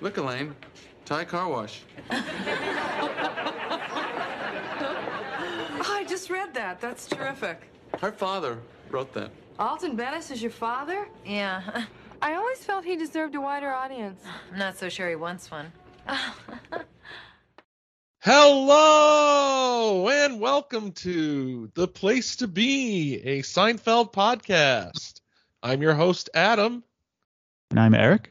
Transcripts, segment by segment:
Look, Elaine, Thai car wash. I just read that. That's terrific. Her father wrote that. Alton Benes is your father? Yeah, I always felt he deserved a wider audience. I'm not so sure he wants one. Hello and welcome to The Place to Be, a Seinfeld podcast. I'm your host, Adam. And I'm Eric.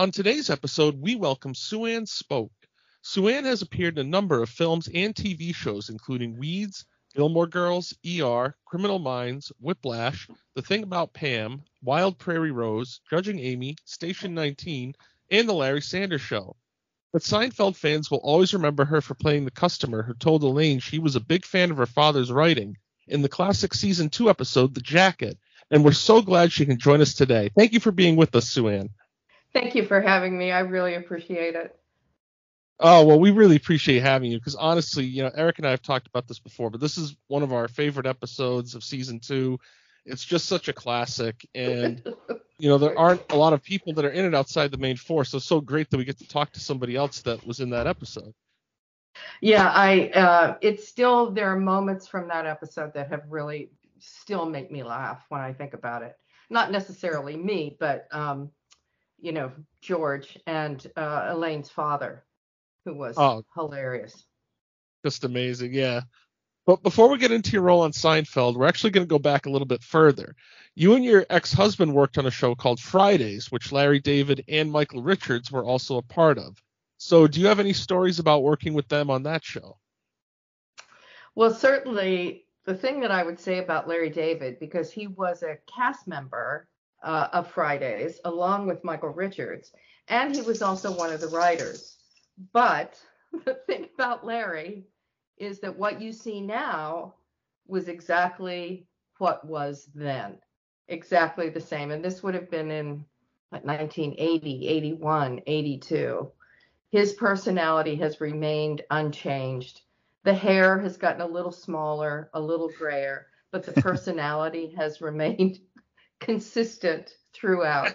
On today's episode, we welcome Suanne Spoke. Suanne has appeared in a number of films and TV shows, including Weeds, Gilmore Girls, ER, Criminal Minds, Whiplash, The Thing About Pam, Wild Prairie Rose, Judging Amy, Station 19, and The Larry Sanders Show. But Seinfeld fans will always remember her for playing the customer who told Elaine she was a big fan of her father's writing in the classic season 2 episode, The Jacket. And we're so glad she can join us today. Thank you for being with us, Suanne. Thank you for having me. I really appreciate it. Oh well, we really appreciate having you because honestly, you know, Eric and I have talked about this before, but this is one of our favorite episodes of season two. It's just such a classic, and you know, there aren't a lot of people that are in it outside the main four, so it's so great that we get to talk to somebody else that was in that episode. Yeah, I uh it's still there are moments from that episode that have really still make me laugh when I think about it. Not necessarily me, but um you know, George and uh Elaine's father who was Oh. hilarious. Just amazing, yeah. But before we get into your role on Seinfeld, we're actually going to go back a little bit further. You and your ex-husband worked on a show called Fridays, which Larry David and Michael Richards were also a part of. So, do you have any stories about working with them on that show? Well, certainly the thing that I would say about Larry David, because he was a cast member uh, of Fridays along with Michael Richards, and he was also one of the writers. But the thing about Larry is that what you see now was exactly what was then, exactly the same. And this would have been in like 1980, 81, 82. His personality has remained unchanged the hair has gotten a little smaller, a little grayer, but the personality has remained consistent throughout.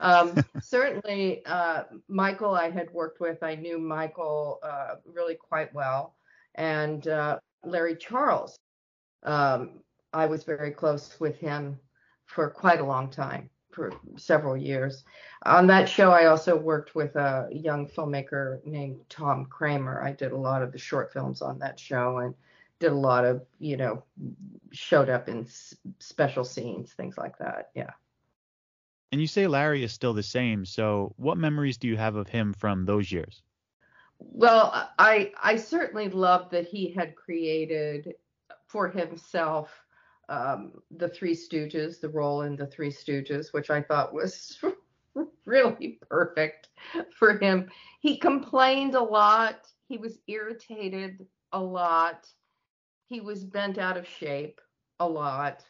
Um, certainly, uh, Michael, I had worked with, I knew Michael uh, really quite well, and uh, Larry Charles. Um, I was very close with him for quite a long time, for several years. On that show, I also worked with a young filmmaker named Tom Kramer. I did a lot of the short films on that show and did a lot of, you know, showed up in s- special scenes, things like that. Yeah. And you say Larry is still the same, so what memories do you have of him from those years? Well, I I certainly loved that he had created for himself um, the Three Stooges, the role in the Three Stooges, which I thought was really perfect for him. He complained a lot. He was irritated a lot. He was bent out of shape a lot.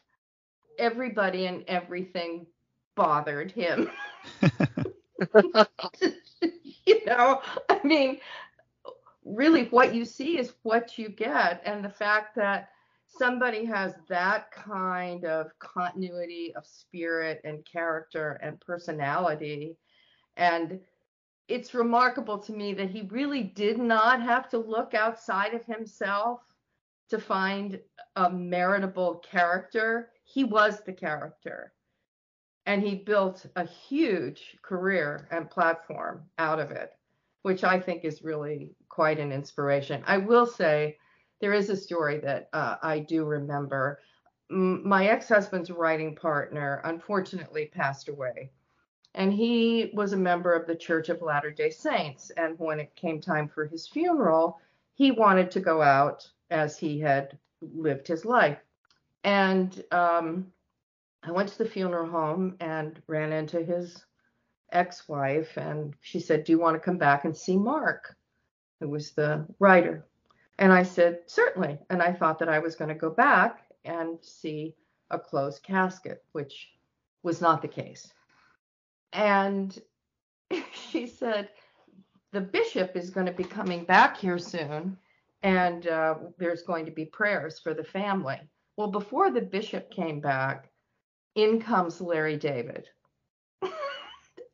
Everybody and everything bothered him. you know, I mean, really what you see is what you get. And the fact that somebody has that kind of continuity of spirit and character and personality. And it's remarkable to me that he really did not have to look outside of himself to find a meritable character. He was the character and he built a huge career and platform out of it, which I think is really quite an inspiration. I will say there is a story that uh, I do remember. My ex husband's writing partner unfortunately passed away, and he was a member of the Church of Latter day Saints. And when it came time for his funeral, he wanted to go out as he had lived his life. And um, I went to the funeral home and ran into his ex wife, and she said, Do you want to come back and see Mark, who was the writer? And I said, Certainly. And I thought that I was going to go back and see a closed casket, which was not the case. And she said, The bishop is going to be coming back here soon, and uh, there's going to be prayers for the family. Well, before the bishop came back, in comes Larry David.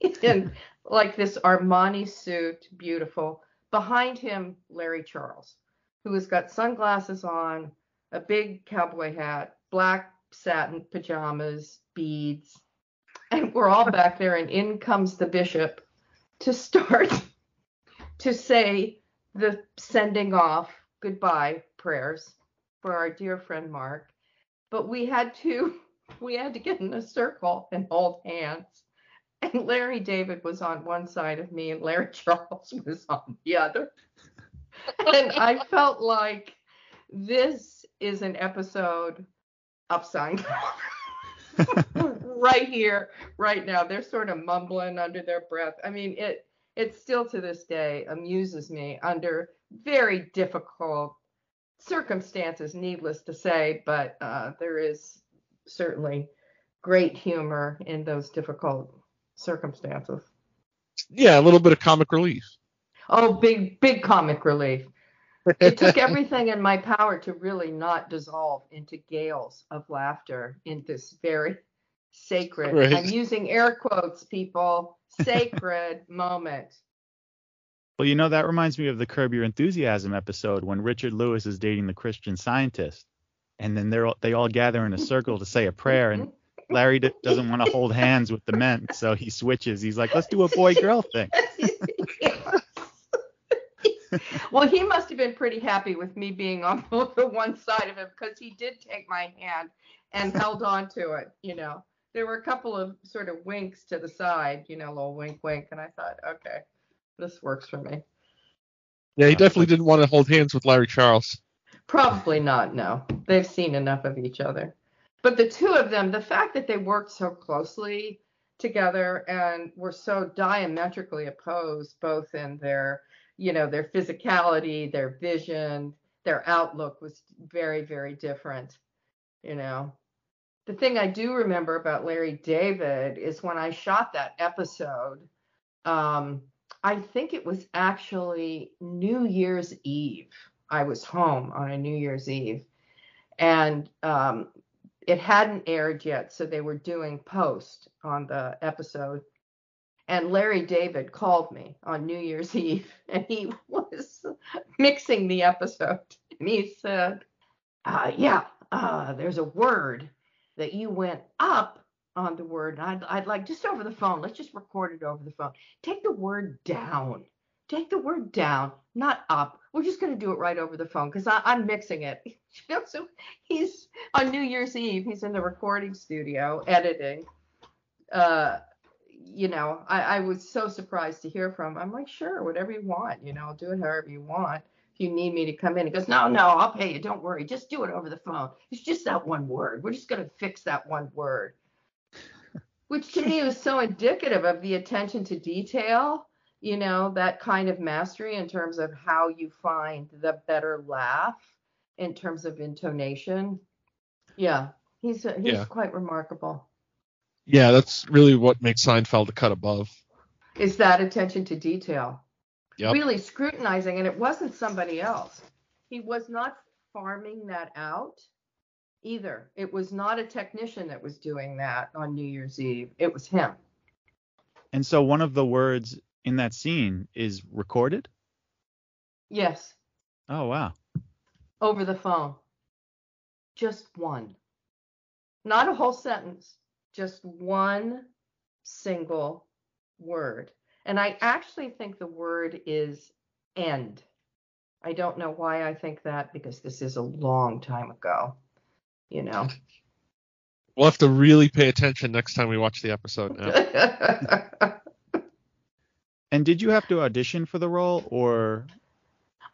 in like this Armani suit, beautiful. Behind him, Larry Charles, who has got sunglasses on, a big cowboy hat, black satin pajamas, beads. And we're all back there, and in comes the bishop to start to say the sending off goodbye prayers for our dear friend Mark. But we had to we had to get in a circle and hold hands. And Larry David was on one side of me and Larry Charles was on the other. and I felt like this is an episode of Seinfeld. right here, right now. They're sort of mumbling under their breath. I mean, it it still to this day amuses me under very difficult circumstances, needless to say, but uh, there is certainly great humor in those difficult circumstances. Yeah, a little bit of comic relief. Oh, big, big comic relief. It took everything in my power to really not dissolve into gales of laughter in this very sacred, Right. I'm using air quotes, people, sacred moment. Well, you know that reminds me of the Curb Your Enthusiasm episode when Richard Lewis is dating the Christian Scientist, and then they're they all gather in a circle to say a prayer, and Larry d- doesn't want to hold hands with the men, so he switches. He's like, "Let's do a boy-girl thing." well, he must have been pretty happy with me being on the one side of him because he did take my hand and held on to it. You know, there were a couple of sort of winks to the side, you know, a little wink, wink, and I thought, okay, this works for me. Yeah, he definitely didn't want to hold hands with Larry Charles. Probably not. No, they've seen enough of each other. But the two of them, the fact that they worked so closely together and were so diametrically opposed, both in their, you know, their physicality, their vision, their outlook was very, very different. You know, the thing I do remember about Larry David is when I shot that episode. Um, I think it was actually New Year's Eve. I was home on a New Year's Eve, and um, it hadn't aired yet, so they were doing post on the episode. And Larry David called me on New Year's Eve, and he was mixing the episode, and he said, uh, "Yeah, uh, there's a word that you went up on the word, I'd, I'd like just over the phone. Let's just record it over the phone. Take the word down." take the word down, not up. We're just going to do it right over the phone because I'm mixing it. You know, so he's on New Year's Eve. He's in the recording studio editing. Uh, you know, I, I was so surprised to hear from. him. I'm like, sure, whatever you want. You know, I'll do it however you want. If you need me to come in, he goes, no, no, I'll pay you. Don't worry. Just do it over the phone. It's just that one word. We're just going to fix that one word. Which to me was so indicative of the attention to detail you know that kind of mastery in terms of how you find the better laugh in terms of intonation yeah he's he's Yeah. quite remarkable Yeah, that's really what makes Seinfeld a cut above. is that attention to detail Yep. really scrutinizing and it wasn't somebody else he was not farming that out either it was not a technician that was doing that on new year's eve it was him And so one of the words in that scene is recorded. yes Oh wow. over the phone. Just one. Not a whole sentence, just one single word. And I actually think the word is end. I don't know why I think that because this is a long time ago. You know. We'll have to really pay attention next time we watch the episode. Now. And did you have to audition for the role, or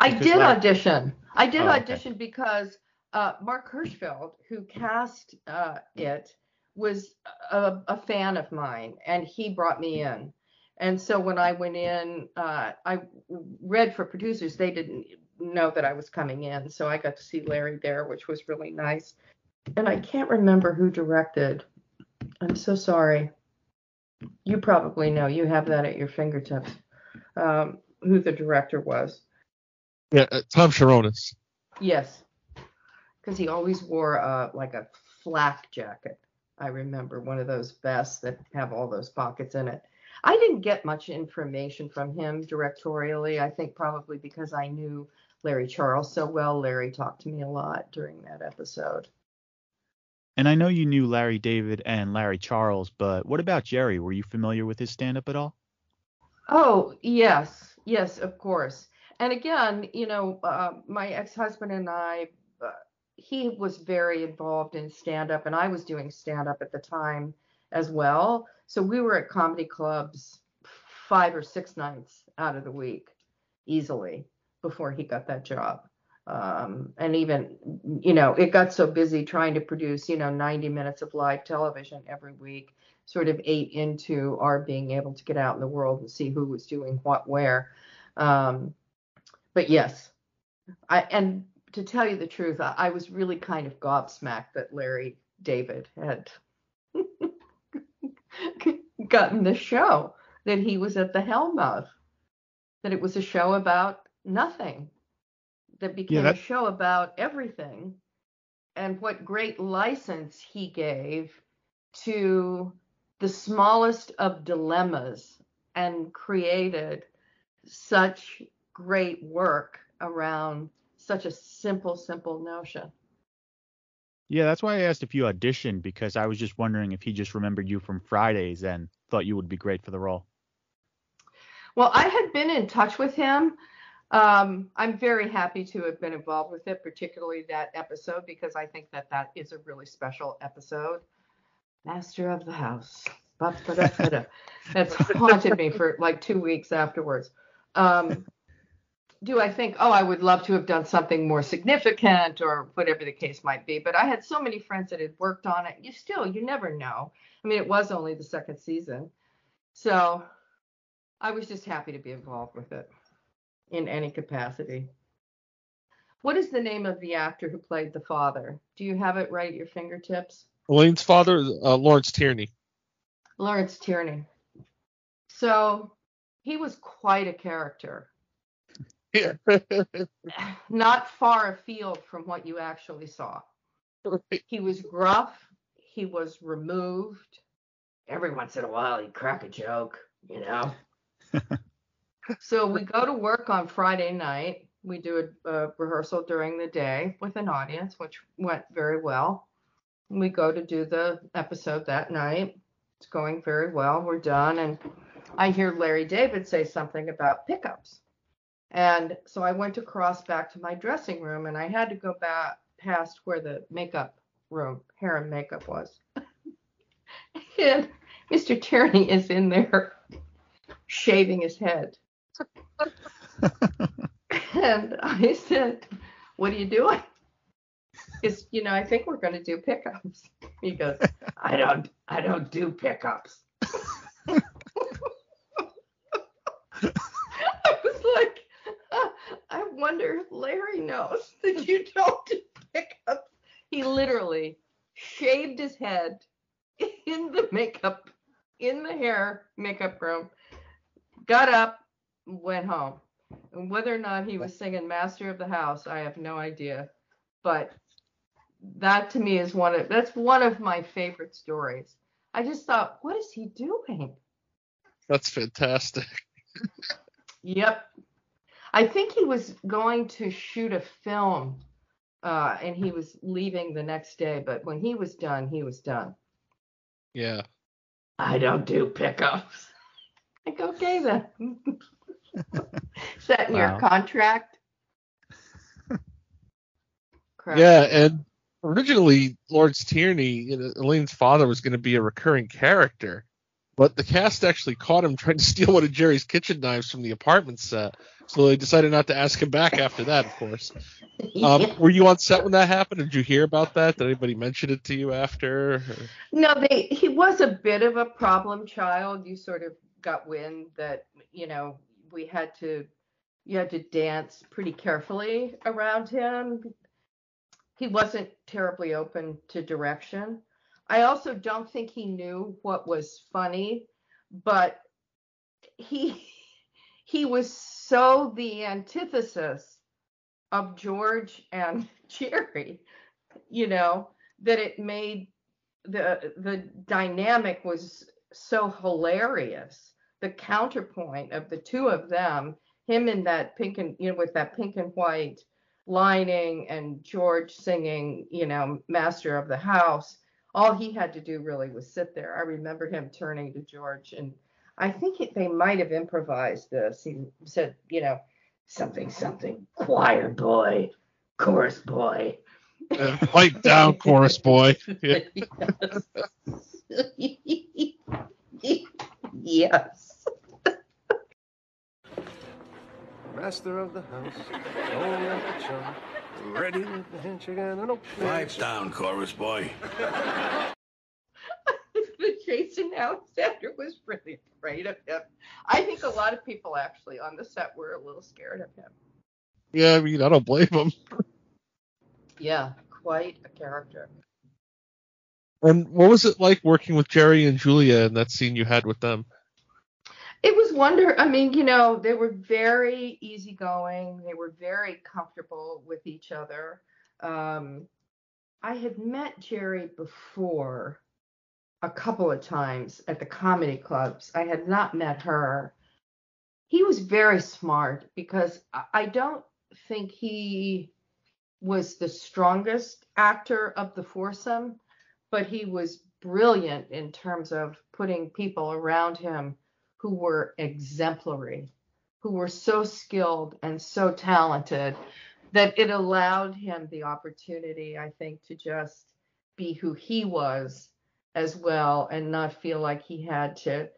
I did Larry- audition. I did Oh, okay. audition because uh, Marc Hirschfeld, who cast uh, it, was a, a fan of mine, and he brought me in. And so when I went in, uh, I read for producers. They didn't know that I was coming in, so I got to see Larry there, which was really nice. And I can't remember who directed. I'm so sorry. You probably know. You have that at your fingertips. Um, who the director was? yeah, uh, Tom Cherones. Yes, because he always wore uh, like a flak jacket. I remember one of those vests that have all those pockets in it. I didn't get much information from him directorially. I think probably because I knew Larry Charles so well. Larry talked to me a lot during that episode. And I know you knew Larry David and Larry Charles, but what about Jerry? Were you familiar with his stand up at all? Oh, yes. Yes, of course. And again, you know, uh, my ex husband and I, uh, he was very involved in stand up, and I was doing stand up at the time as well. So we were at comedy clubs five or six nights out of the week easily before he got that job. Um, and even, you know, it got so busy trying to produce, you know, 90 minutes of live television every week, sort of ate into our being able to get out in the world and see who was doing what where. Um, but yes, I and to tell you the truth, I, I was really kind of gobsmacked that Larry David had gotten the show that he was at the helm of, that it was a show about nothing, that became that- a show about everything, and what great license he gave to the smallest of dilemmas and created such great work around such a simple, simple notion. Yeah, that's why I asked if you auditioned because I was just wondering if he just remembered you from Fridays and thought you would be great for the role. Well, I had been in touch with him. Um, I'm very happy to have been involved with it, particularly that episode, because I think that that is a really special episode. Master of the House. That's haunted me for like two weeks afterwards. Um, do I think, oh, I would love to have done something more significant or whatever the case might be? But I had so many friends that had worked on it. You still, you never know. I mean, it was only the second season. So I was just happy to be involved with it in any capacity. What is the name of the actor who played the father? Do you have it right at your fingertips? Elaine's father, uh, Lawrence Tierney. Lawrence Tierney. So he was quite a character, Yeah. not far afield from what you actually saw. Right. He was gruff, he was removed. Every once in a while, he'd crack a joke, you know. so we go to work on Friday night. We do a, a rehearsal during the day with an audience, which went very well. We go to do the episode that night. It's going very well. We're done. And I hear Larry David say something about pickups. And so I went across back to my dressing room and I had to go back past where the makeup room, hair and makeup was. and Mr. Tierney is in there shaving his head. and I said, What are you doing? Because, you know, I think we're going to do pickups. He goes, I don't, I don't do pickups. I was like, I wonder if Larry knows that you don't do pickups. He literally shaved his head in the makeup, in the hair makeup room, got up, went home. And whether or not he was singing Master of the House, I have no idea. But that to me is one of that's one of my favorite stories. I just thought, what is he doing? That's fantastic. Yep. I think he was going to shoot a film uh, and he was leaving the next day, but when he was done, he was done. Yeah. I don't do pickups. Like, okay then. Is that in your contract? Yeah, and originally Lawrence Tierney, you know, Elaine's father, was going to be a recurring character, but the cast actually caught him trying to steal one of Jerry's kitchen knives from the apartment set, so they decided not to ask him back after that. Of course. Um, Were you on set when that happened? Did you hear about that? Did anybody mention it to you after? or- No, they he was a bit of a problem child. You sort of got wind that, you know, we had to you had to dance pretty carefully around him. He wasn't terribly open to direction. I also don't think he knew what was funny, but he he was so the antithesis of George and Jerry, you know, that it made the the dynamic was so hilarious the counterpoint of the two of them, him in that pink and you know with that pink and white lining and George singing, you know, Master of the House. All he had to do really was sit there. I remember him turning to George and I think it, they might have improvised this. He said, you know, something, something, choir boy, chorus boy. Uh, Pipe down, chorus boy. Yeah. yes. Master of the house, going like a chum, ready with the handshake and an open Pipe down, chorus boy. but Jason Alexander was really afraid of him. I think a lot of people actually on the set were a little scared of him. yeah, I mean, I don't blame him. Yeah, quite a character. And what was it like working with Jerry and Julia in that scene you had with them? Wonder. I mean, you know, they were very easygoing. They were very comfortable with each other. Um, I had met Jerry before a couple of times at the comedy clubs. I had not met her. He was very smart because I don't think he was the strongest actor of the foursome, but he was brilliant in terms of putting people around him who were exemplary, who were so skilled and so talented that it allowed him the opportunity, I think, to just be who he was as well and not feel like he had to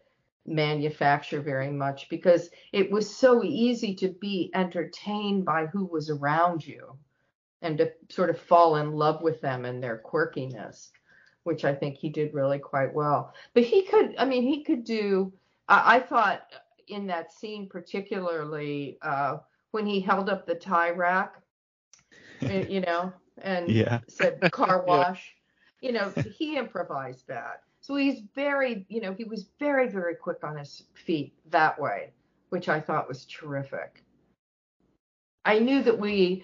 manufacture very much because it was so easy to be entertained by who was around you and to sort of fall in love with them and their quirkiness which i think he did really quite well. But he could i mean he could do i, I thought in that scene particularly uh, when he held up the tie rack you know and Yeah. said car Yeah. wash you know he improvised that so he's very you know he was very very quick on his feet that way which i thought was terrific i knew that we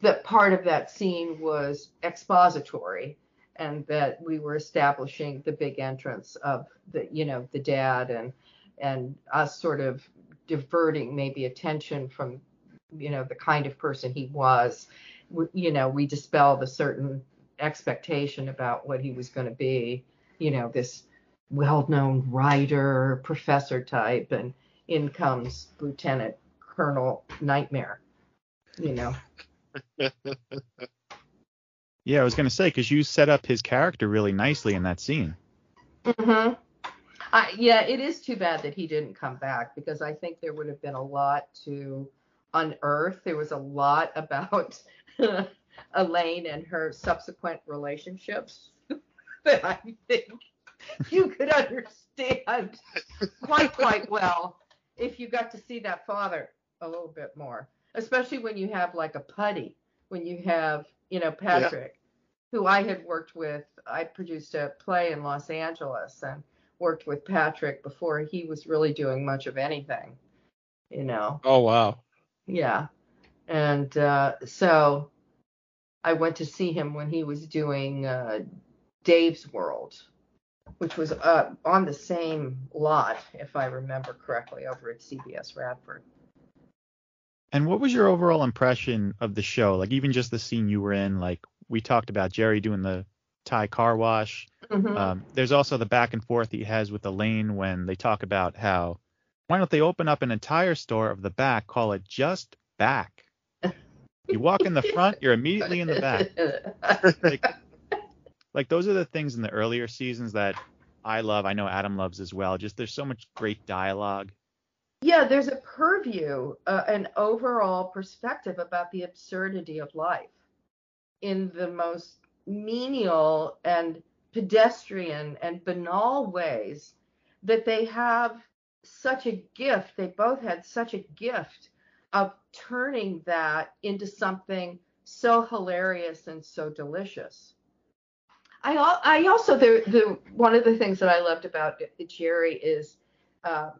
that part of that scene was expository and that we were establishing the big entrance of the you know the dad and and us sort of diverting maybe attention from you know the kind of person he was we, you know we dispelled a certain expectation about what he was going to be you know this well-known writer professor type and in comes lieutenant colonel nightmare you know Yeah, I was gonna say because you set up his character really nicely in that scene. hmm I, yeah, it is too bad that he didn't come back because I think there would have been a lot to unearth. There was a lot about Elaine and her subsequent relationships that I think you could understand quite quite well if you got to see that father a little bit more, especially when you have like a putty, when you have you know Patrick, who I had worked with. I produced a play in Los Angeles and worked with Patrick before he was really doing much of anything, you know. Oh wow. Yeah. And uh, so I went to see him when he was doing uh, Dave's World, which was uh, on the same lot, if I remember correctly, over at CBS Radford. And what was your overall impression of the show? Like even just the scene you were in, like we talked about Jerry doing the Thai car wash. Mhm. Um, there's also the back and forth he has with Elaine when they talk about how why don't they open up an entire store of the back, call it just back. You walk in the front, you're immediately in the back. Like, like those are the things in the earlier seasons that I love. I know Adam loves as well. Just there's so much great dialogue. yeah, there's a purview, uh, an overall perspective about the absurdity of life in the most menial and pedestrian and banal ways that they have such a gift. They both had such a gift of turning that into something so hilarious and so delicious. I, I also the, the one of the things that I loved about Jerry is um,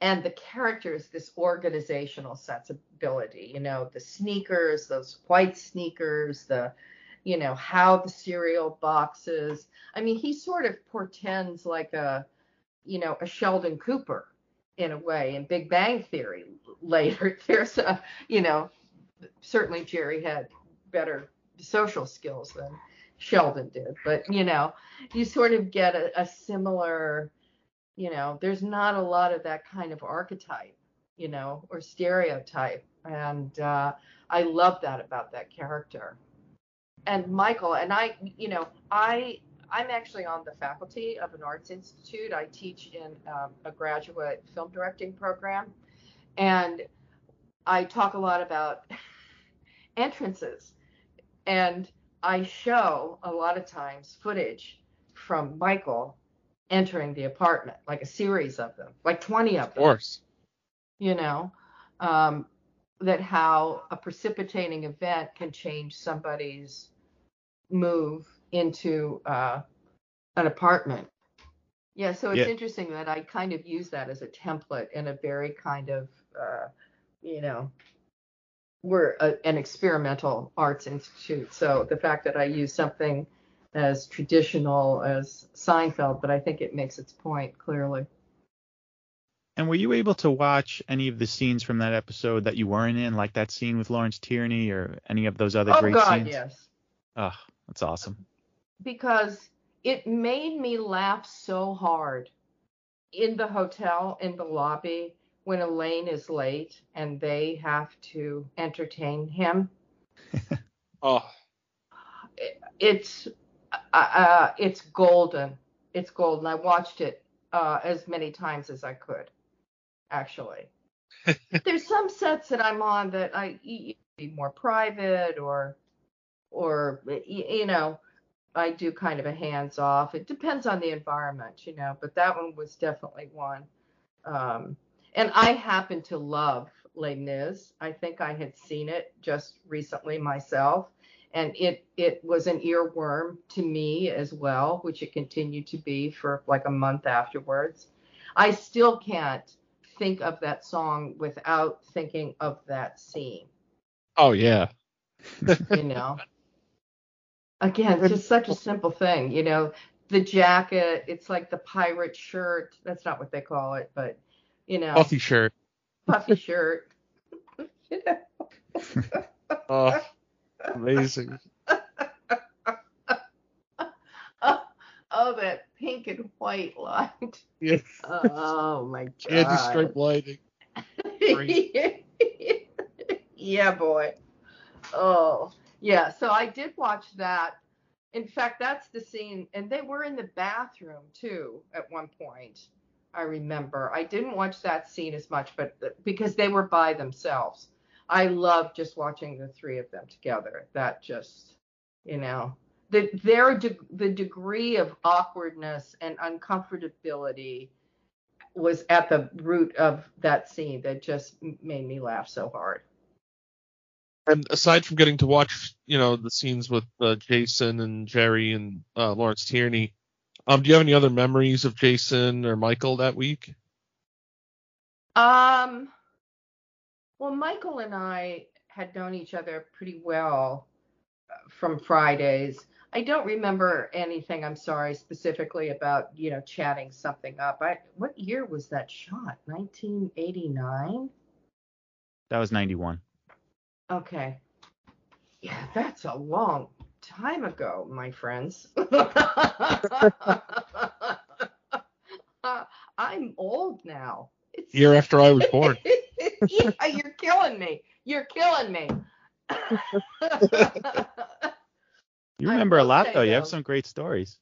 and the characters this organizational sensibility you know the sneakers those white sneakers the you know how the cereal boxes i mean he sort of portends like a you know a sheldon cooper in a way. In Big Bang Theory, later there's a you know certainly Jerry had better social skills than Sheldon did, but you know you sort of get a, a similar you know there's not a lot of that kind of archetype you know or stereotype and uh, I love that about that character and Michael and I you know I I'm actually on the faculty of an arts institute. I teach in um, a graduate film directing program, and I talk a lot about entrances. And I show a lot of times footage from Michael entering the apartment, like a series of them, like 20 of them. Of course. you know, um, that how a precipitating event can change somebody's move into uh, an apartment. Yeah, so it's Yeah. interesting that I kind of use that as a template in a very kind of, uh, you know, we're a, an experimental arts institute. So the fact that I use something as traditional as Seinfeld, but I think it makes its point clearly. And were you able to watch any of the scenes from that episode that you weren't in, like that scene with Lawrence Tierney or any of those other oh great God, scenes? Oh God, yes. Oh, that's awesome. because it made me laugh so hard in the hotel in the lobby when Elaine is late and they have to entertain him. Oh, It- It's uh, uh, it's golden. It's golden. I watched it uh, as many times as I could, actually. There's some sets that I'm on that I be more private or or you know I do kind of a hands off. It depends on the environment, you know, but that one was definitely one. Um, and I happen to love Les Mis. I think I had seen it just recently myself, and it it was an earworm to me as well, which it continued to be for like a month afterwards. I still can't think of that song without thinking of that scene oh yeah. you know. Again, it's just such a simple thing, you know. The jacket, it's like the pirate shirt. That's not what they call it, but you know, Puffy shirt. puffy shirt. you know. Oh, amazing. oh, oh, that pink and white light. Yeah. Oh my god. Candy stripe lighting. yeah, boy. Oh, yeah. So I did watch that. In fact, that's the scene, and they were in the bathroom too at one point. I remember. I didn't watch that scene as much, but uh, because they were by themselves. I love just watching the three of them together. That just, you know, the their de- the degree of awkwardness and uncomfortability was at the root of that scene that just made me laugh so hard. And aside from getting to watch, you know, the scenes with uh, Jason and Jerry and uh, Lawrence Tierney, um, do you have any other memories of Jason or Michael that week? Um, well, Michael and I had known each other pretty well uh, from Fridays. I don't remember anything. I'm sorry specifically about you know chatting something up. I what year was that shot? 1989. That was 91. Okay. Yeah, that's a long time ago, my friends. I'm old now. It's Year after I was born. yeah, you're killing me. You're killing me. You remember a lot say, though. You have some great stories.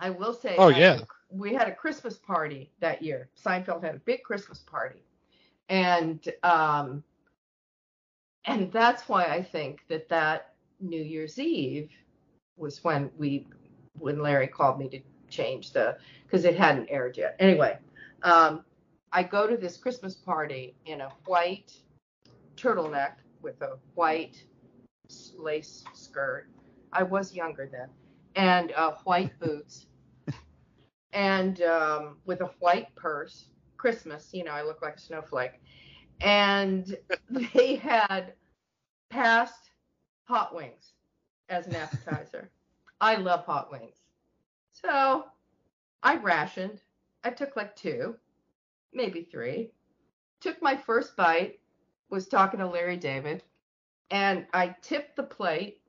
I will say. Oh, yeah. a- we had a Christmas party that year. Seinfeld had a big Christmas party, and um, and that's why I think that that New Year's Eve was when we when Larry called me to change the because it hadn't aired yet. Anyway, um, I go to this Christmas party in a white turtleneck with a white lace skirt. I was younger then, and uh, white boots, and um, with a white purse. Christmas, you know, I look like a snowflake, and they had passed hot wings as an appetizer. I love hot wings. So I rationed. I took like two. maybe three. Took my first bite, was talking to Larry David, and I tipped the plate,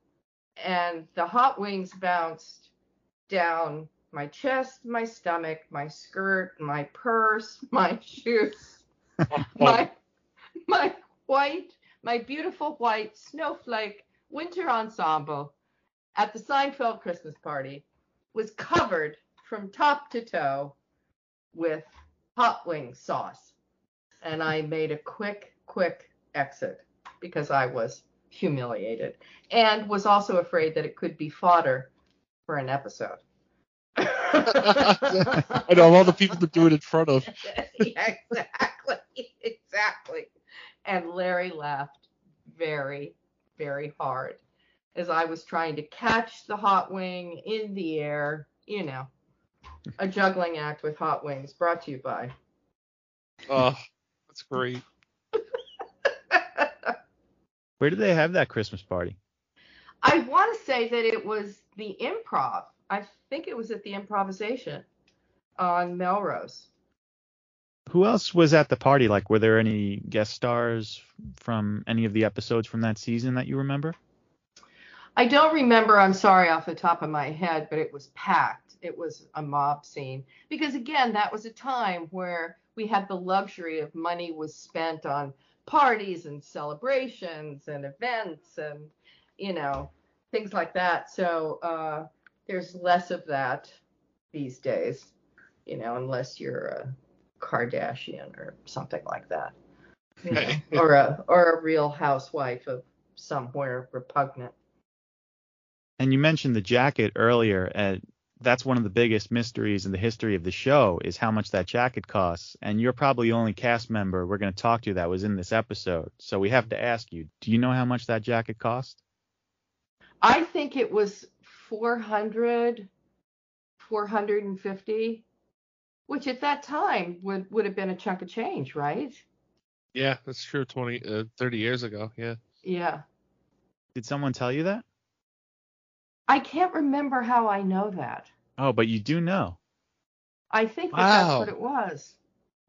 and the hot wings bounced down my chest, my stomach, my skirt, my purse, my shoes, my my white, my beautiful white snowflake winter ensemble at the Seinfeld Christmas party was covered from top to toe with hot wing sauce. And I made a quick, quick exit because I was humiliated and was also afraid that it could be fodder for an episode. I know all the people to do it in front of. yeah, exactly. Exactly. And Larry laughed very, very hard as I was trying to catch the hot wing in the air. You know, a juggling act with hot wings brought to you by. Oh, that's great. Where did they have that Christmas party? I want to say that it was the improv. I think it was at the improvisation on Melrose. Who else was at the party? Like, were there any guest stars from any of the episodes from that season that you remember? I don't remember, I'm sorry, off the top of my head, but it was packed. It was a mob scene. Because again, that was a time where we had the luxury of money was spent on parties and celebrations and events and, you know, things like that. So uh, there's less of that these days, you know, unless you're a Kardashian or something like that. You know, or a or a real housewife of somewhere repugnant. And you mentioned the jacket earlier, and that's one of the biggest mysteries in the history of the show is how much that jacket costs. And you're probably the only cast member we're going to talk to that was in this episode. So we have to ask you, do you know how much that jacket cost? I think it was 400, 450, which at that time would, would have been a chunk of change, right? Yeah, that's true. 20, uh, 30 years ago. Yeah. Yeah. Did someone tell you that? I can't remember how I know that. Oh, but you do know. I think that Wow. that's what it was.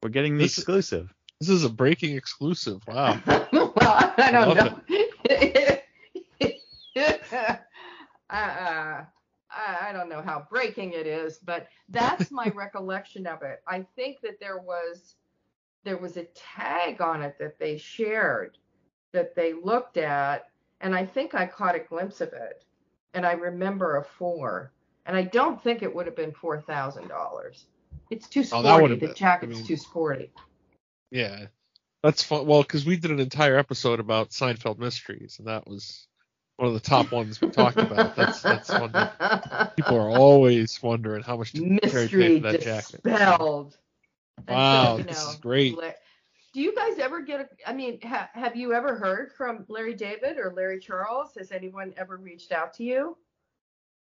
We're getting the This- exclusive. This is a breaking exclusive. Wow. well, I don't Love know. uh, I, I don't know how breaking it is, but that's my recollection of it. I think that there was there was a tag on it that they shared that they looked at, and I think I caught a glimpse of it, and I remember a four, and I don't think it would have been four thousand dollars. It's too Oh, sporty. would've the been- I jacket's mean- too sporty. Yeah. That's fun. Well, because we did an entire episode about Seinfeld mysteries, and that was one of the top ones we talked about. That's that's one that people are always wondering how much did Carrie pay mystery for that jacket. dispelled. And so, Wow, you this know, is great. Do you guys ever get a? I mean, ha, have you ever heard from Larry David or Larry Charles? Has anyone ever reached out to you?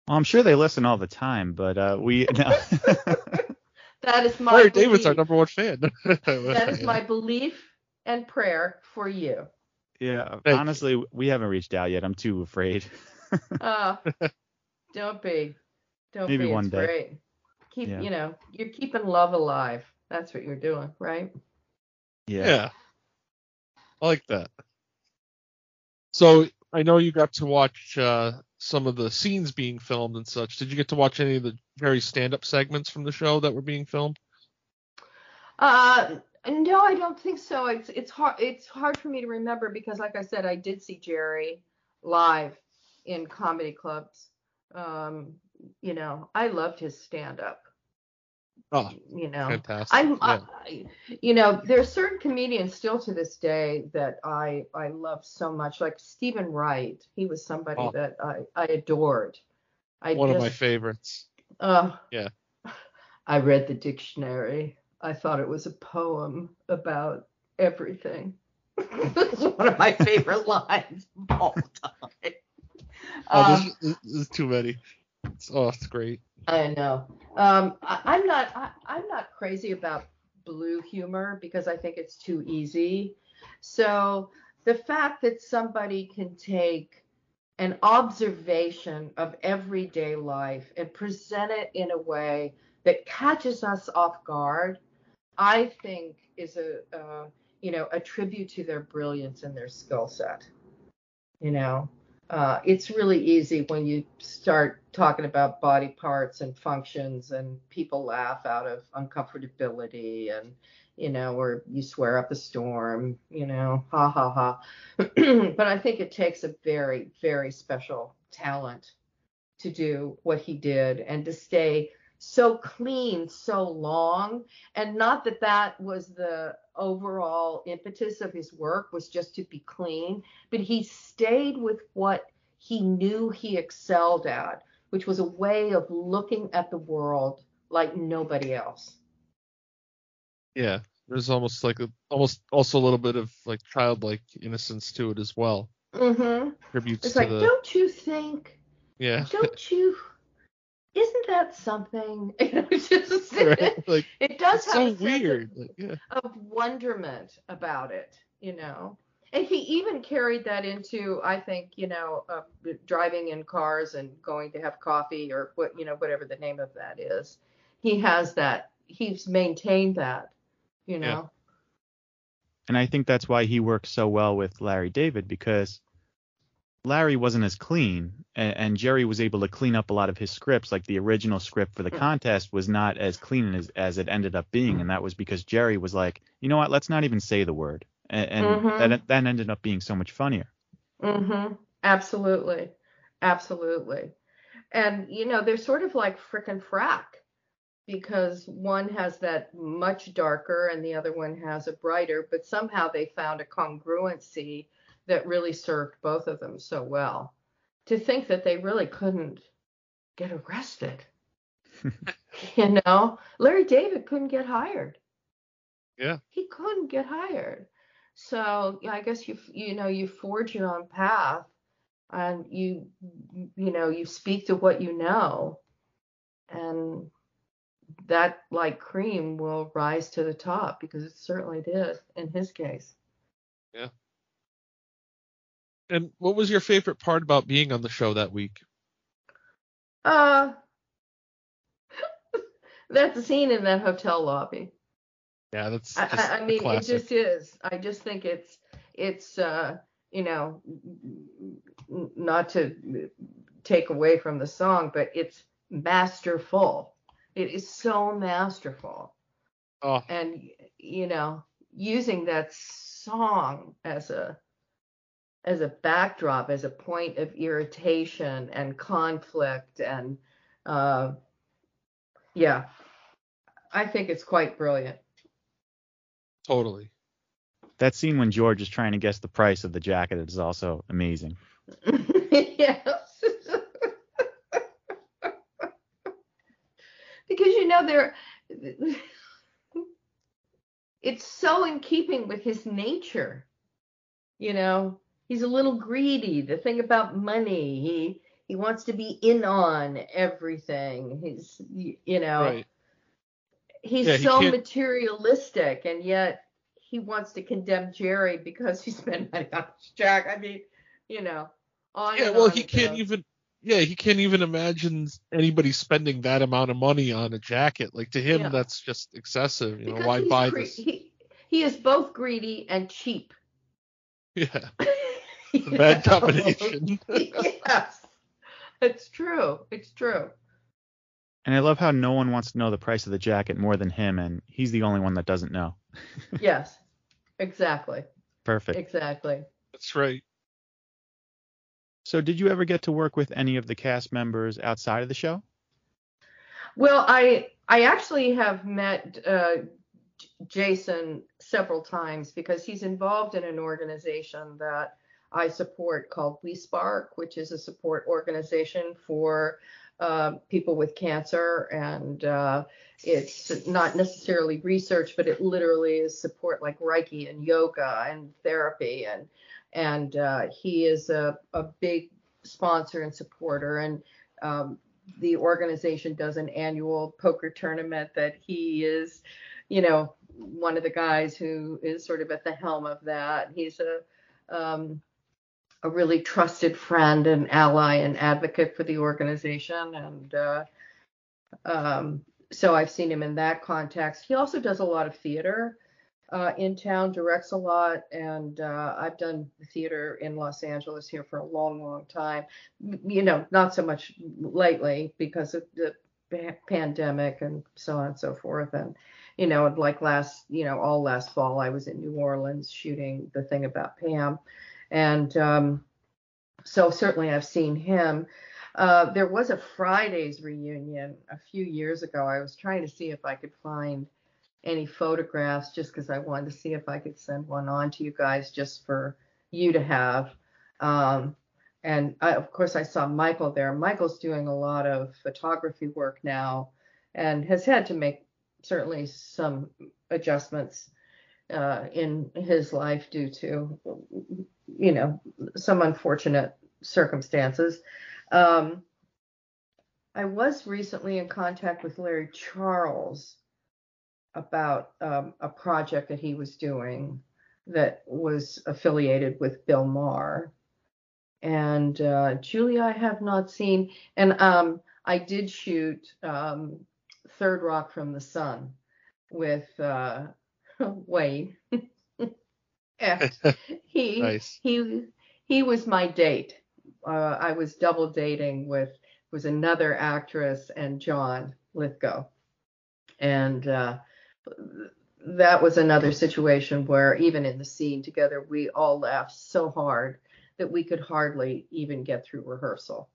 Well, I'm sure they listen all the time, but uh, we. No. That is my. Larry David's our number one fan. That is my belief and prayer for you. Yeah, Thank you. honestly, we haven't reached out yet. I'm too afraid. Uh, don't be. Don't Maybe be. one it's day. great. Keep. Yeah. You know, you're keeping love alive. That's what you're doing, right? Yeah. Yeah. I like that. So I know you got to watch uh, some of the scenes being filmed and such. Did you get to watch any of the very stand-up segments from the show that were being filmed? Uh, no, I don't think so. It's it's hard it's hard for me to remember because, like I said, I did see Jerry live in comedy clubs. Um, you know, I loved his stand up. Oh, You know, fantastic. I'm, yeah. I, you know, there are certain comedians still to this day that I I love so much, like Steven Wright. He was somebody Oh. that I I adored. I One of my favorites. uh, Yeah. I read the dictionary. I thought it was a poem about everything. It's one of my favorite lines of all time. Oh, Um, this, this is too many. It's, oh, it's great. I know. Um, I, I'm not. I, I'm not crazy about blue humor because I think it's too easy. So the fact that somebody can take an observation of everyday life and present it in a way that catches us off guard, I think is a uh, you know a tribute to their brilliance and their skill set. You know, uh, it's really easy when you start talking about body parts and functions, and people laugh out of uncomfortability and you know, or you swear up a storm, you know, ha ha ha. but I think it takes a very, very special talent to do what he did and to stay so clean so long and not that that was the overall impetus of his work was just to be clean but he stayed with what he knew he excelled at which was a way of looking at the world like nobody else Yeah, there's almost like a almost also a little bit of like childlike innocence to it as well. mm-hmm Tributes it's like the don't you think yeah. don't you isn't that something you know just Right, like it does have so a sense of- weird. Like, yeah. of wonderment about it, you know. And he even carried that into, I think, you know, uh, driving in cars and going to have coffee or what, you know, whatever the name of that is. He has that. He's maintained that, you know. And I think that's why he works so well with Larry David because Larry wasn't as clean, and, and Jerry was able to clean up a lot of his scripts. Like the original script for the contest was not as clean as, as it ended up being, and that was because Jerry was like, you know what, let's not even say the word, and, and Mhm. that that ended up being so much funnier. Mm-hmm. Absolutely. Absolutely. And, you know, they're sort of like frickin' frack because one has that much darker and the other one has a brighter, but somehow they found a congruency that really served both of them so well. To think that they really couldn't get arrested. you know, Larry David couldn't get hired. Yeah. He couldn't get hired. So yeah, I guess you you know you forge your own path, and you you know you speak to what you know, and that like cream will rise to the top because it certainly did in his case. And what was your favorite part about being on the show that week? Uh, that scene in that hotel lobby. Yeah, that's I, I, mean, it just is. I just think it's it's uh, you know, not to take away from the song, but it's masterful. It is so masterful, Oh, and you know, using that song as a as a backdrop, as a point of irritation and conflict, and uh, yeah, I think it's quite brilliant. totally. That scene when George is trying to guess the price of the jacket is also amazing. yes. because you know there it's so in keeping with his nature. You know, he's a little greedy. The thing about money, he he wants to be in on everything. He's you know, Right. he's Yeah, so can't- materialistic and yet he wants to condemn Jerry because he spent money on Jack. I mean, you know, on Yeah, well, on he can't goes. even. Yeah, he can't even imagine anybody spending that amount of money on a jacket. Like to him, Yeah. that's just excessive. You know, why buy gre- this? He, he is both greedy and cheap. Yeah, You bad know? combination. yes, it's true. It's true. And I love how no one wants to know the price of the jacket more than him, and he's the only one that doesn't know. Yes, exactly, Perfect. exactly. That's right. So, did you ever get to work with any of the cast members outside of the show? Well, I I actually have met uh, J- Jason several times because he's involved in an organization that I support called We Spark, which is a support organization for uh, people with cancer, and uh, it's not necessarily research, but it literally is support like Reiki and yoga and therapy, and and uh, he is a, a big sponsor and supporter, and um, the organization does an annual poker tournament that he is, you know, one of the guys who is sort of at the helm of that. He's a um, a really trusted friend and ally and advocate for the organization, and uh, um, so I've seen him in that context. He also does a lot of theater uh, in town, directs a lot, and uh, I've done theater in Los Angeles here for a long, long time. You know, not so much lately because of the pandemic and so on and so forth. And you know, like last, you know, all last fall, I was in New Orleans shooting the thing about Pam, and um, so certainly I've seen him. Uh, there was a Fridays reunion a few years ago. I was trying to see if I could find any photographs just because I wanted to see if I could send one on to you guys just for you to have. Um, and I, of course, I saw Michael there. Michael's doing a lot of photography work now and has had to make certainly some adjustments uh, in his life due to, you know, some unfortunate circumstances. Um, I was recently in contact with Larry Charles about um, a project that he was doing that was affiliated with Bill Maher. And uh, Julia, I have not seen. And um, I did shoot um, Third Rock from the Sun with uh, Wayne. and he Nice. he he was my date. Uh, I was double dating with was another actress and John Lithgow, and uh, that was another situation where even in the scene together, we all laughed so hard that we could hardly even get through rehearsal.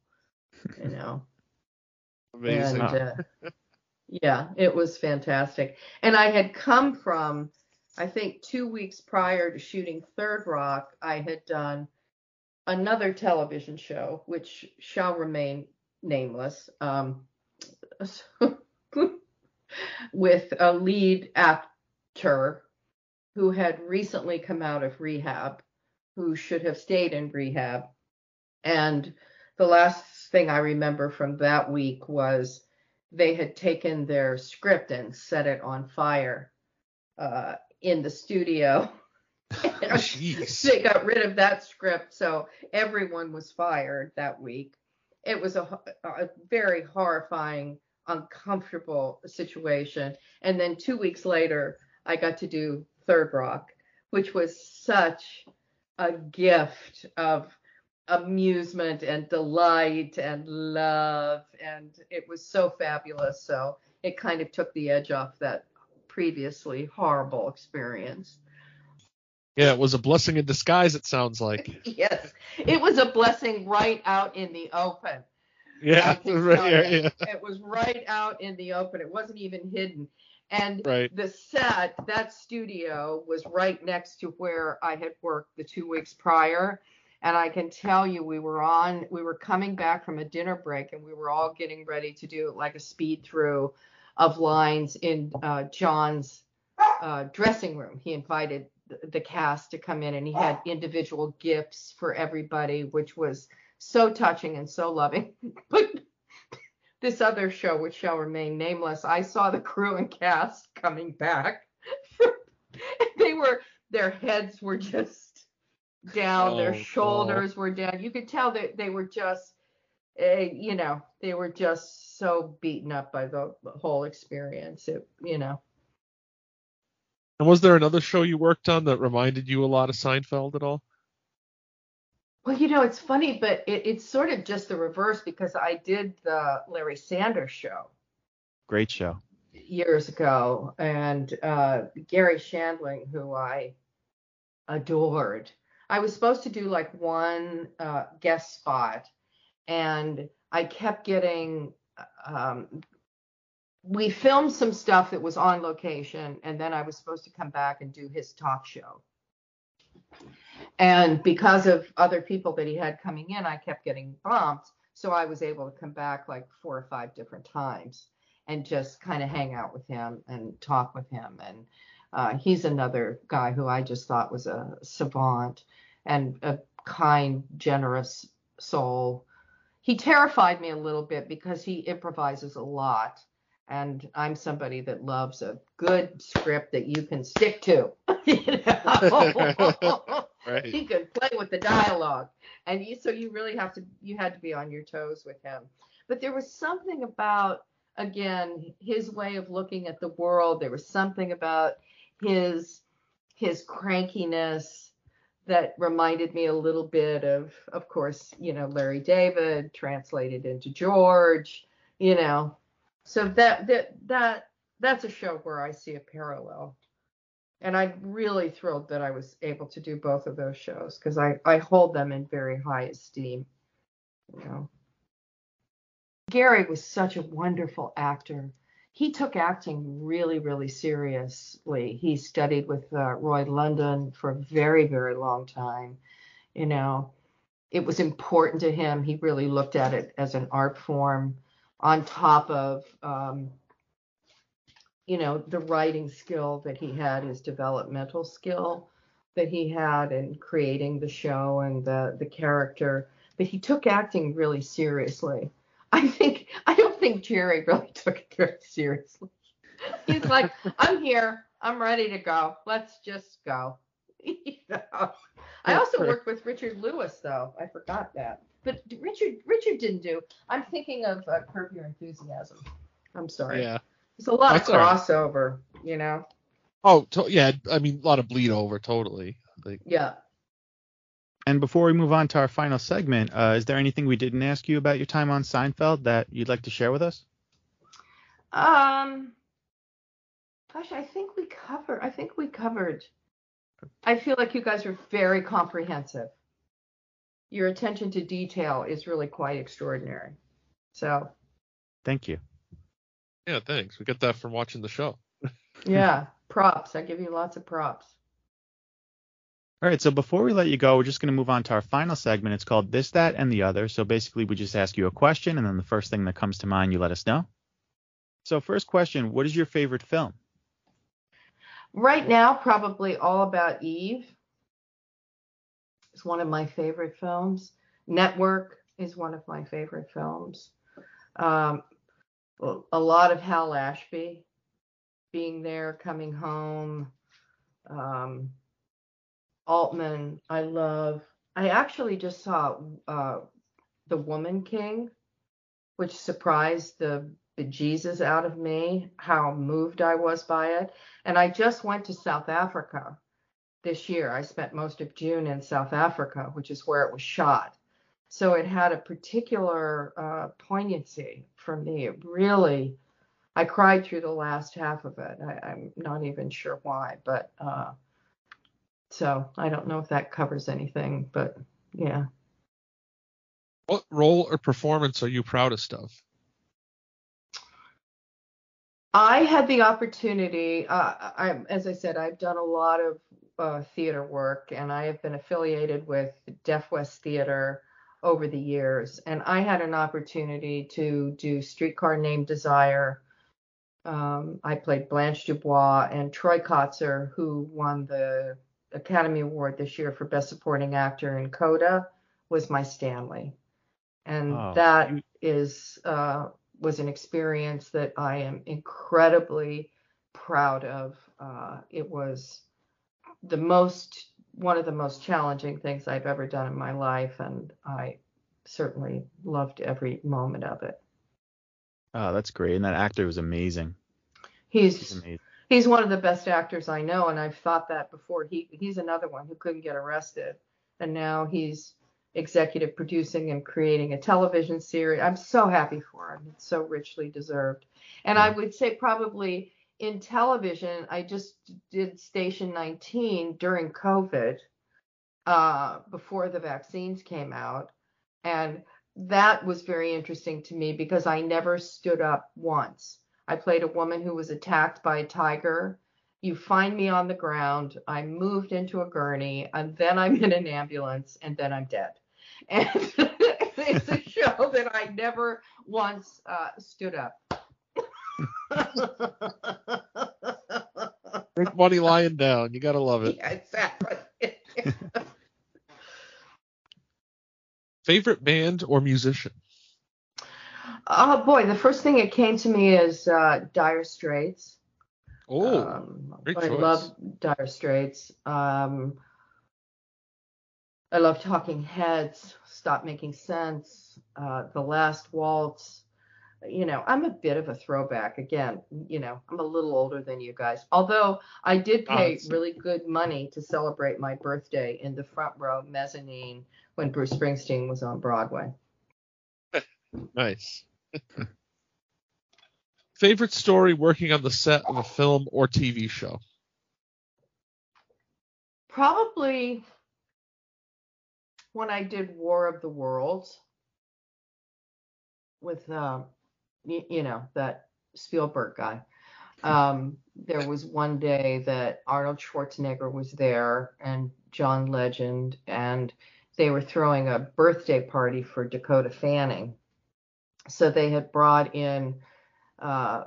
You know. Amazing. And uh, yeah, it was fantastic. And I had come from, I think, two weeks prior to shooting Third Rock, I had done another television show, which shall remain nameless, um, with a lead actor who had recently come out of rehab, who should have stayed in rehab. And the last thing I remember from that week was they had taken their script and set it on fire uh, in the studio. Jeez. they got rid of that script, so everyone was fired that week. It was a, a very horrifying, uncomfortable situation. And then two weeks later, I got to do Third Rock, which was such a gift of amusement and delight and love. And it was so fabulous. So it kind of took the edge off that previously horrible experience. Yeah, it was a blessing in disguise. It sounds like. Yes, it was a blessing right out in the open. Yeah, right, yeah, yeah. It was right out in the open. It wasn't even hidden. And Right. the set, that studio was right next to where I had worked the two weeks prior. And I can tell you, we were on, we were coming back from a dinner break and we were all getting ready to do like a speed through of lines in uh, John's uh, dressing room. He invited the, the cast to come in and he had individual gifts for everybody, which was so touching and so loving. But this other show, which shall remain nameless, I saw the crew and cast coming back. they were, their heads were just down, their Oh, shoulders were down. You could tell that they were just, uh, you know, they were just so beaten up by the the whole experience. It, you know. And was there another show you worked on that reminded you a lot of Seinfeld at all? Well, you know, it's funny, but it, it's sort of just the reverse because I did the Larry Sanders show Great show. years ago, and uh, Garry Shandling, who I adored. I was supposed to do like one uh, guest spot, and I kept getting. Um, we filmed some stuff that was on location, and then I was supposed to come back and do his talk show. And because of other people that he had coming in, I kept getting bumped. So I was able to come back like four or five different times and just kind of hang out with him and talk with him. And uh, he's another guy who I just thought was a savant and a kind, generous soul. He terrified me a little bit because he improvises a lot. And I'm somebody that loves a good script that you can stick to. you know? Right. he could play with the dialogue and you, so you really have to you had to be on your toes with him but there was something about again, his way of looking at the world. There was something about his his crankiness that reminded me a little bit of, of course, you know, Larry David translated into George, you know. So that that that that's a show where I see a parallel. And I'm really thrilled that I was able to do both of those shows because I, I hold them in very high esteem. You know. Garry was such a wonderful actor. He took acting really, really seriously. He studied with uh, Roy London for a very, very long time. You know, it was important to him. He really looked at it as an art form on top of, um, you know, the writing skill that he had, his developmental skill that he had in creating the show and the, the character. But he took acting really seriously. I think think Jerry really took it very seriously. He's like, I'm here, I'm ready to go. Let's just go. you know. I also worked with Richard Lewis though. I forgot that. But Richard Richard didn't do. I'm thinking of uh, Curb Your Enthusiasm. I'm sorry. Yeah. There's a lot That's of all right. crossover, you know. Oh, to- yeah. I mean, a lot of bleed over, totally. Like, Yeah. And before we move on to our final segment, uh, is there anything we didn't ask you about your time on Seinfeld that you'd like to share with us? Um, gosh, I think we covered. I think we covered. I feel like you guys are very comprehensive. Your attention to detail is really quite extraordinary. So, Thank you. yeah, thanks. We get that from watching the show. yeah, props. I give you lots of props. All right, so before we let you go, we're just going to move on to our final segment. It's called This, That, and the Other. So basically, we just ask you a question, and then the first thing that comes to mind, you let us know. So, first question What is your favorite film? Right now, probably All About Eve It's one of my favorite films. Network is one of my favorite films. Um, a lot of Hal Ashby being there, coming home. Um, Altman, I love. I actually just saw uh, The Woman King, which surprised the bejesus out of me how moved I was by it. And I just went to South Africa this year. I spent most of June in South Africa, which is where it was shot. So it had a particular uh, poignancy for me. It really, I cried through the last half of it. I, I'm not even sure why, but uh, so I don't know if that covers anything, but yeah. What role or performance are you proudest of? I had the opportunity. Uh, I, as I said, I've done a lot of uh, theater work, and I have been affiliated with Deaf West Theater over the years. And I had an opportunity to do Streetcar Named Desire. Um, I played Blanche Dubois and Troy Kotsur, who won the Academy Award this year for Best Supporting Actor in Coda, was my Stanley, and Oh, that is uh, was an experience that I am incredibly proud of. Uh, it was the most one of the most challenging things I've ever done in my life, and I certainly loved every moment of it. Oh, that's great. And that actor was amazing. He's He's amazing. He's one of the best actors I know, and I've thought that before. He he's another one who couldn't get arrested, and now he's executive producing and creating a television series. I'm so happy for him. It's so richly deserved. And I would say probably in television, I just did Station 19 during COVID, uh, before the vaccines came out, and that was very interesting to me because I never stood up once. I played a woman who was attacked by a tiger. You find me on the ground. I'm moved into a gurney, and then I'm in an ambulance, and then I'm dead. And it's a show that I never once uh, stood up. Drink money lying down. You gotta love it. yeah, exactly. Favorite band or musician? Oh boy, the first thing that came to me is uh, Dire Straits. Oh, um, I choice. love Dire Straits. Um, I love Talking Heads. Stop Making Sense. Uh, the Last Waltz. you know, I'm a bit of a throwback. Again, you know, I'm a little older than you guys. Although I did Oh, pay it's- really good money to celebrate my birthday in the front row mezzanine when Bruce Springsteen was on Broadway. Nice. Favorite story working on the set of a film or TV show? Probably when I did War of the Worlds with, uh, y- you know, that Spielberg guy. Um, there was one day that Arnold Schwarzenegger was there and John Legend, and they were throwing a birthday party for Dakota Fanning. So they had brought in uh,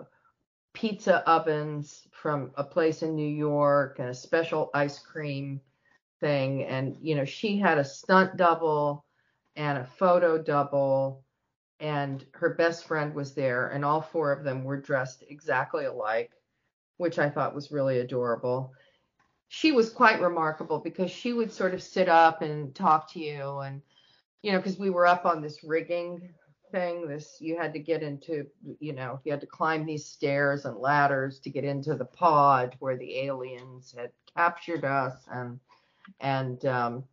pizza ovens from a place in New York and a special ice cream thing. And, you know, she had a stunt double and a photo double, and her best friend was there, and all four of them were dressed exactly alike, which I thought was really adorable. She was quite remarkable because she would sort of sit up and talk to you, and, you know, because we were up on this rigging thing this you had to get into you know you had to climb these stairs and ladders to get into the pod where the aliens had captured us and and um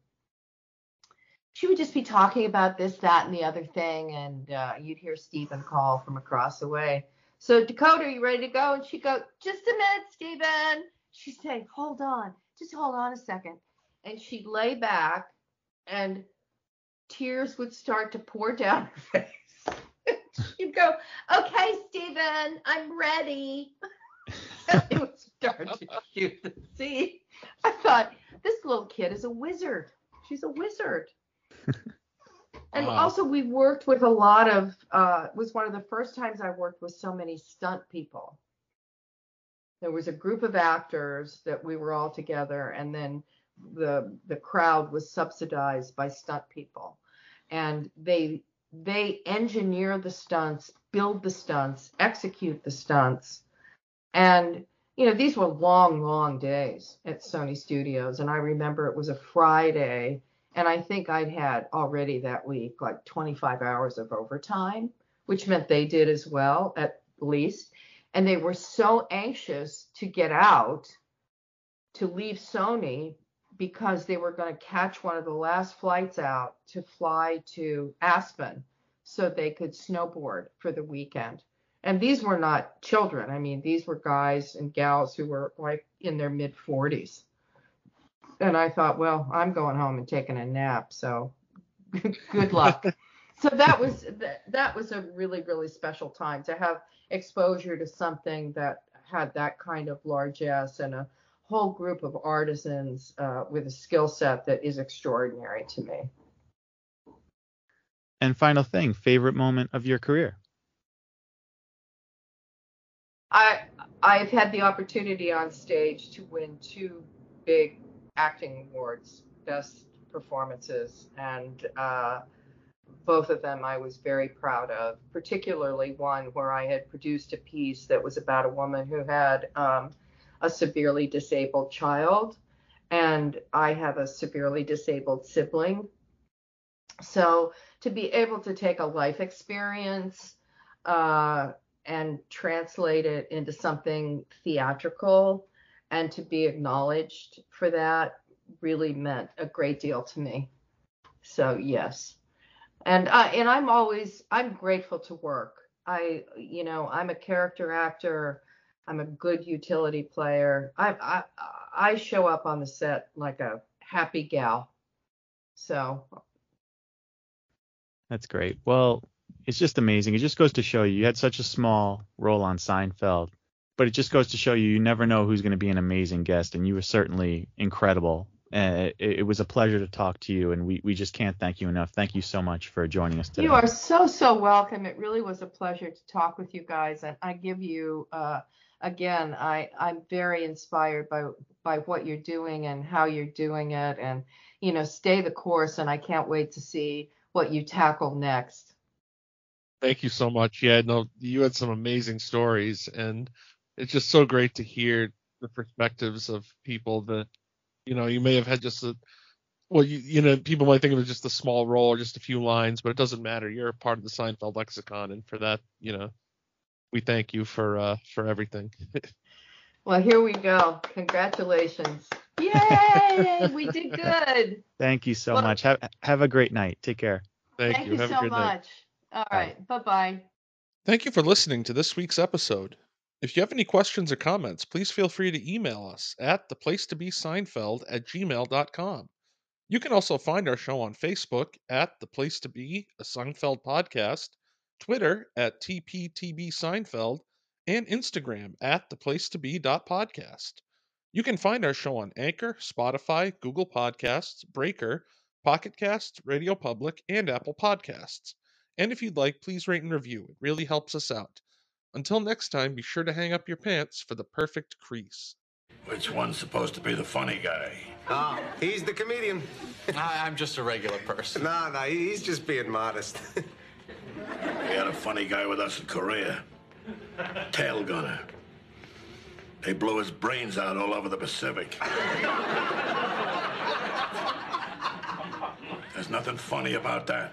she would just be talking about this that and the other thing and uh, you'd hear Stephen call from across the way so Dakota are you ready to go? And she'd go just a minute Stephen. She'd say hold on just hold on a second. And she'd lay back and tears would start to pour down her face She'd go, okay, Stephen, I'm ready. it was cute to see. I thought, this little kid is a wizard. She's a wizard. and Wow. also, we worked with a lot of, uh, it was one of the first times I worked with so many stunt people. There was a group of actors that we were all together, and then the the crowd was subsidized by stunt people and they they engineer the stunts, build the stunts, execute the stunts. And, you know, these were long, long days at Sony Studios. And I remember it was a Friday. And I think I'd had already that week like 25 hours of overtime, which meant they did as well, at least. And they were so anxious to get out to leave Sony because they were going to catch one of the last flights out to fly to Aspen so they could snowboard for the weekend. And these were not children. I mean, these were guys and gals who were like in their mid 40s. And I thought, well, I'm going home and taking a nap, so good luck. so that was that, that was a really really special time to have exposure to something that had that kind of largesse and a whole group of artisans uh, with a skill set that is extraordinary to me. And final thing, favorite moment of your career? I I've had the opportunity on stage to win two big acting awards, best performances, and uh, both of them I was very proud of. Particularly one where I had produced a piece that was about a woman who had um, a severely disabled child, and I have a severely disabled sibling. So to be able to take a life experience uh, and translate it into something theatrical and to be acknowledged for that really meant a great deal to me. So yes. And I and I'm always I'm grateful to work. I you know, I'm a character actor. I'm a good utility player. I I I show up on the set like a happy gal. So That's great. Well, it's just amazing. It just goes to show you you had such a small role on Seinfeld, but it just goes to show you you never know who's going to be an amazing guest, and you were certainly incredible. Uh, it, it was a pleasure to talk to you, and we, we just can't thank you enough. Thank you so much for joining us today. You are so so welcome. It really was a pleasure to talk with you guys, and I give you uh, again. I I'm very inspired by by what you're doing and how you're doing it, and you know, stay the course. And I can't wait to see what you tackle next. Thank you so much. Yeah, no, you had some amazing stories, and it's just so great to hear the perspectives of people that, you know, you may have had just a well, you, you know, people might think it was just a small role or just a few lines, but it doesn't matter. You're a part of the Seinfeld lexicon, and for that, you know, we thank you for uh for everything. Well, here we go. Congratulations. Yay! we did good. Thank you so Well- much. Have have a great night. Take care. Thank, Thank you. you Have a so good night. much. All right. Bye bye. Thank you for listening to this week's episode. If you have any questions or comments, please feel free to email us at theplacetobeseinfeld at gmail.com. You can also find our show on Facebook at The Place to Be, a Seinfeld podcast, Twitter at TPTB Seinfeld, and Instagram at theplacetobe.podcast. You can find our show on Anchor, Spotify, Google Podcasts, Breaker, Pocket Casts, Radio Public, and Apple Podcasts. And if you'd like, please rate and review. It really helps us out. Until next time, be sure to hang up your pants for the perfect crease. Which one's supposed to be the funny guy? Ah, he's the comedian. I, I'm just a regular person. No, no, he's just being modest. We had a funny guy with us in Korea. Tail gunner. They blew his brains out all over the Pacific. There's nothing funny about that.